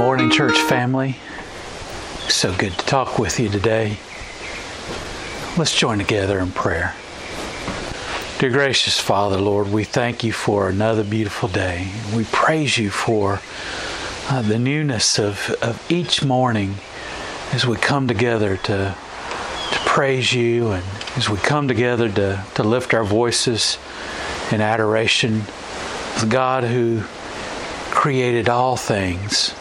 morning, church family. So good to talk with you today. Let's join together in prayer. Dear gracious Father, Lord, we thank you for another beautiful day. We praise you for uh, the newness of, of each morning as we come together to, to praise you and as we come together to, to lift our voices in adoration of the God who created all things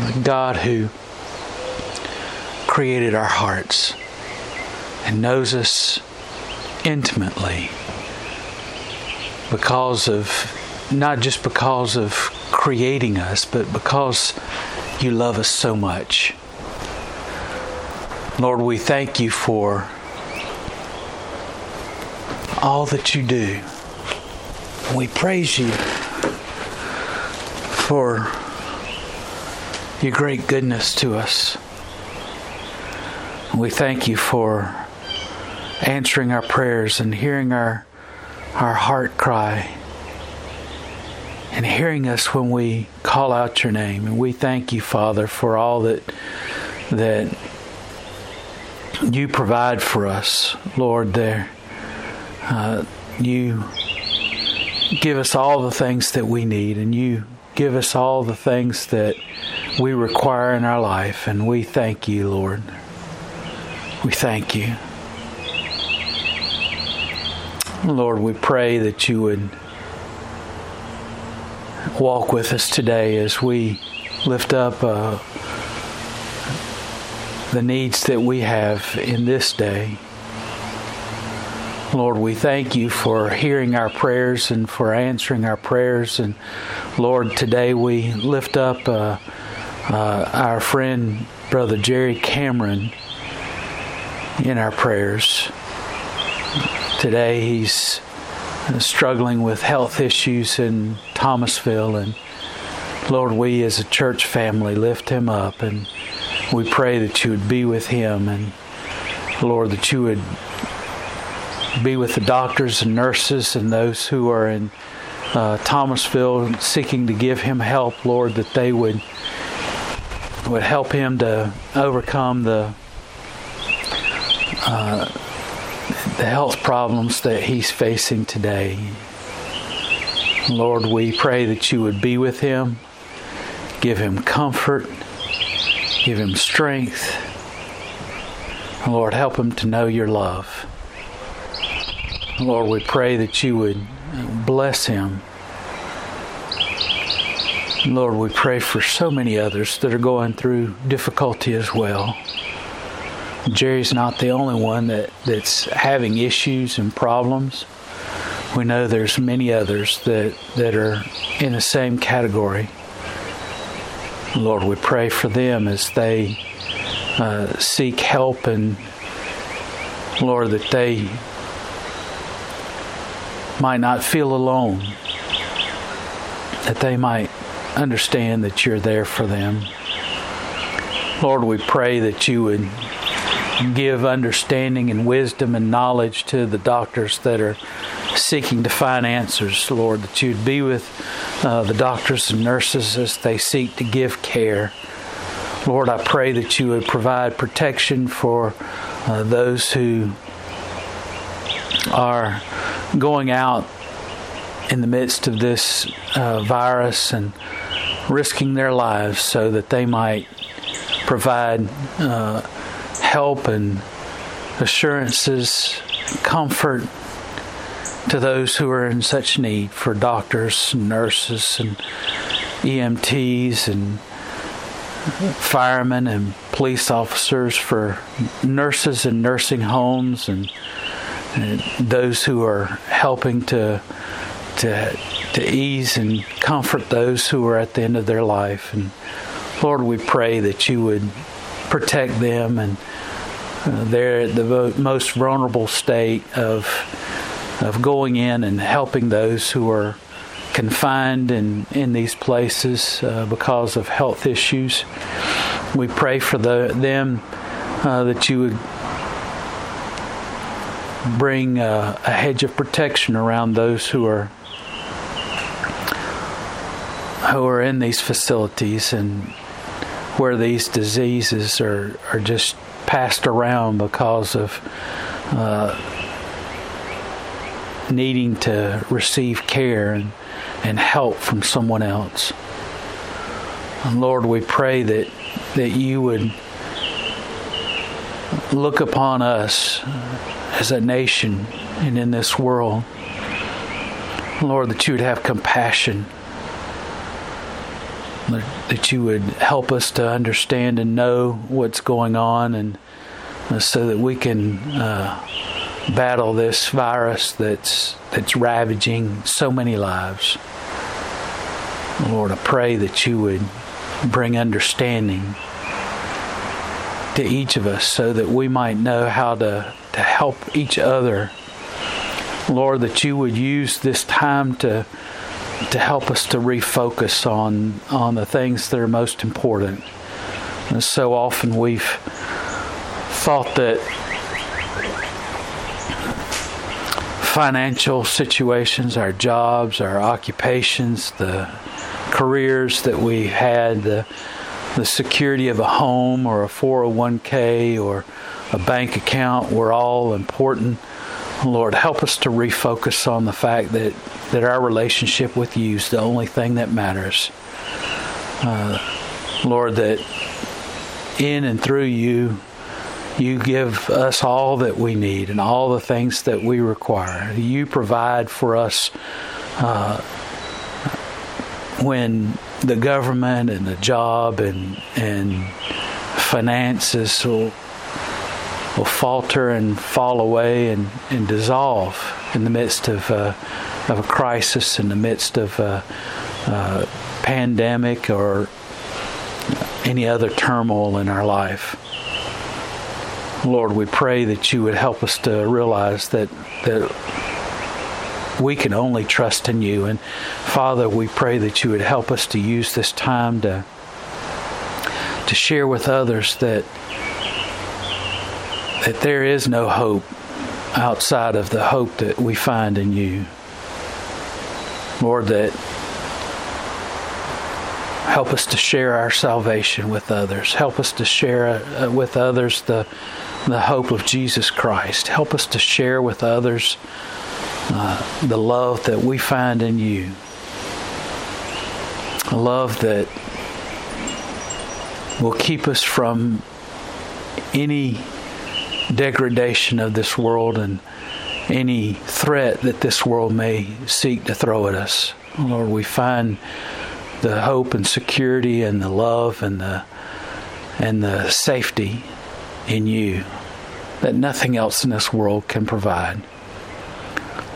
the God who created our hearts and knows us intimately because of not just because of creating us, but because you love us so much. Lord, we thank you for all that you do. We praise you for your great goodness to us. We thank you for answering our prayers and hearing our, our heart cry and hearing us when we call out your name. And we thank you, Father, for all that that you provide for us, Lord. There, uh, you give us all the things that we need, and you give us all the things that we require in our life. And we thank you, Lord. We thank you. Lord, we pray that you would walk with us today as we lift up uh, the needs that we have in this day. Lord, we thank you for hearing our prayers and for answering our prayers. And Lord, today we lift up uh, uh, our friend, Brother Jerry Cameron, in our prayers. Today he's struggling with health issues in Thomasville. And Lord, we as a church family lift him up and we pray that you would be with him and Lord, that you would be with the doctors and nurses and those who are in uh, Thomasville seeking to give him help, Lord, that they would would help him to overcome the uh, the health problems that he's facing today. Lord, we pray that you would be with him, give him comfort, give him strength. Lord, help him to know your love. Lord, we pray that you would bless him. Lord, we pray for so many others that are going through difficulty as well. Jerry's not the only one that, that's having issues and problems. We know there's many others that, that are in the same category. Lord, we pray for them as they uh, seek help and Lord, that they might not feel alone, that they might understand that you're there for them. Lord, we pray that you would give understanding and wisdom and knowledge to the doctors that are seeking to find answers, Lord, that you'd be with uh, the doctors and nurses as they seek to give care. Lord, I pray that you would provide protection for uh, those who are going out in the midst of this uh, virus and risking their lives so that they might provide uh, help and assurances, comfort to those who are in such need for doctors, and nurses, and EMTs, and firemen and police officers, for nurses in nursing homes, and those who are helping to to to ease and comfort those who are at the end of their life. And Lord, we pray that you would protect them and uh, they're at the most vulnerable state of of going in and helping those who are confined in, in these places uh, because of health issues. We pray for the, them uh, that you would bring a, a hedge of protection around those who are who are in these facilities and where these diseases are, are just passed around because of uh, needing to receive care and, and help from someone else. And Lord, we pray that, that you would look upon us as a nation and in this world. Lord, that you would have compassion. That you would help us to understand and know what's going on, and so that we can uh, battle this virus that's that's ravaging so many lives. Lord, I pray that you would bring understanding to each of us so that we might know how to, to help each other. Lord, that you would use this time to to help us to refocus on on the things that are most important. And so often we've thought that financial situations, our jobs, our occupations, the careers that we had, the the security of a home or a 401k or a bank account were all important. Lord, help us to refocus on the fact that, that our relationship with you is the only thing that matters. Uh, Lord, that in and through you, you give us all that we need and all the things that we require. You provide for us uh, when the government and the job and and finances will will falter and fall away and, and dissolve in the midst of uh, of a crisis, in the midst of a, a pandemic or any other turmoil in our life. Lord, we pray that you would help us to realize that that we can only trust in you. And Father, we pray that you would help us to use this time to to share with others that that there is no hope outside of the hope that we find in you. Lord, that help us to share our salvation with others. Help us to share uh, with others the the hope of Jesus Christ. Help us to share with others uh, the love that we find in you. A love that will keep us from any degradation of this world and any threat that this world may seek to throw at us. Lord, we find the hope and security and the love and the and the safety in you that nothing else in this world can provide.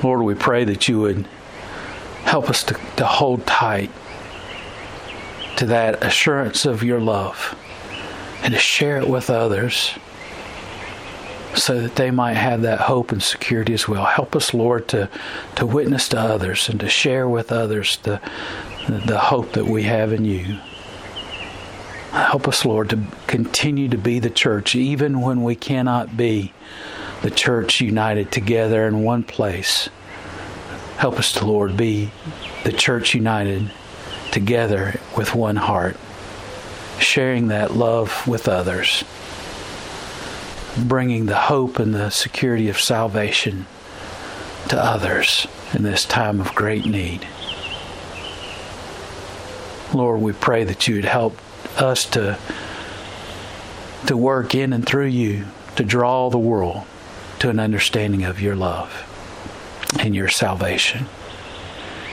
Lord, we pray that you would help us to, to hold tight to that assurance of your love and to share it with others so that they might have that hope and security as well. Help us, Lord, to, to witness to others and to share with others the, the hope that we have in you. Help us, Lord, to continue to be the church even when we cannot be the church united together in one place. Help us Lord, be the church united together with one heart, sharing that love with others, bringing the hope and the security of salvation to others in this time of great need. Lord, we pray that you would help us to, to work in and through you to draw the world to an understanding of your love and your salvation.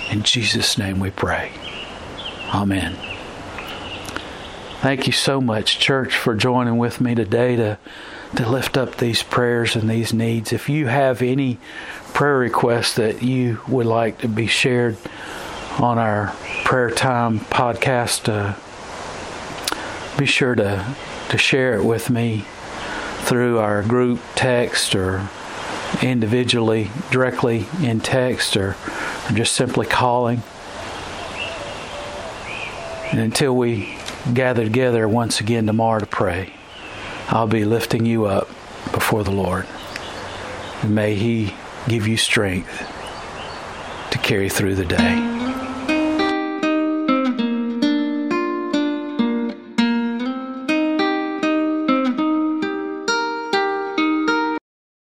In Jesus' name we pray. Amen. Thank you so much, church, for joining with me today to, to lift up these prayers and these needs. If you have any prayer requests that you would like to be shared on our prayer time podcast, uh, be sure to, to share it with me through our group text or individually, directly in text, or, or just simply calling. And until we gather together once again tomorrow to pray, I'll be lifting you up before the Lord. May He give you strength to carry through the day.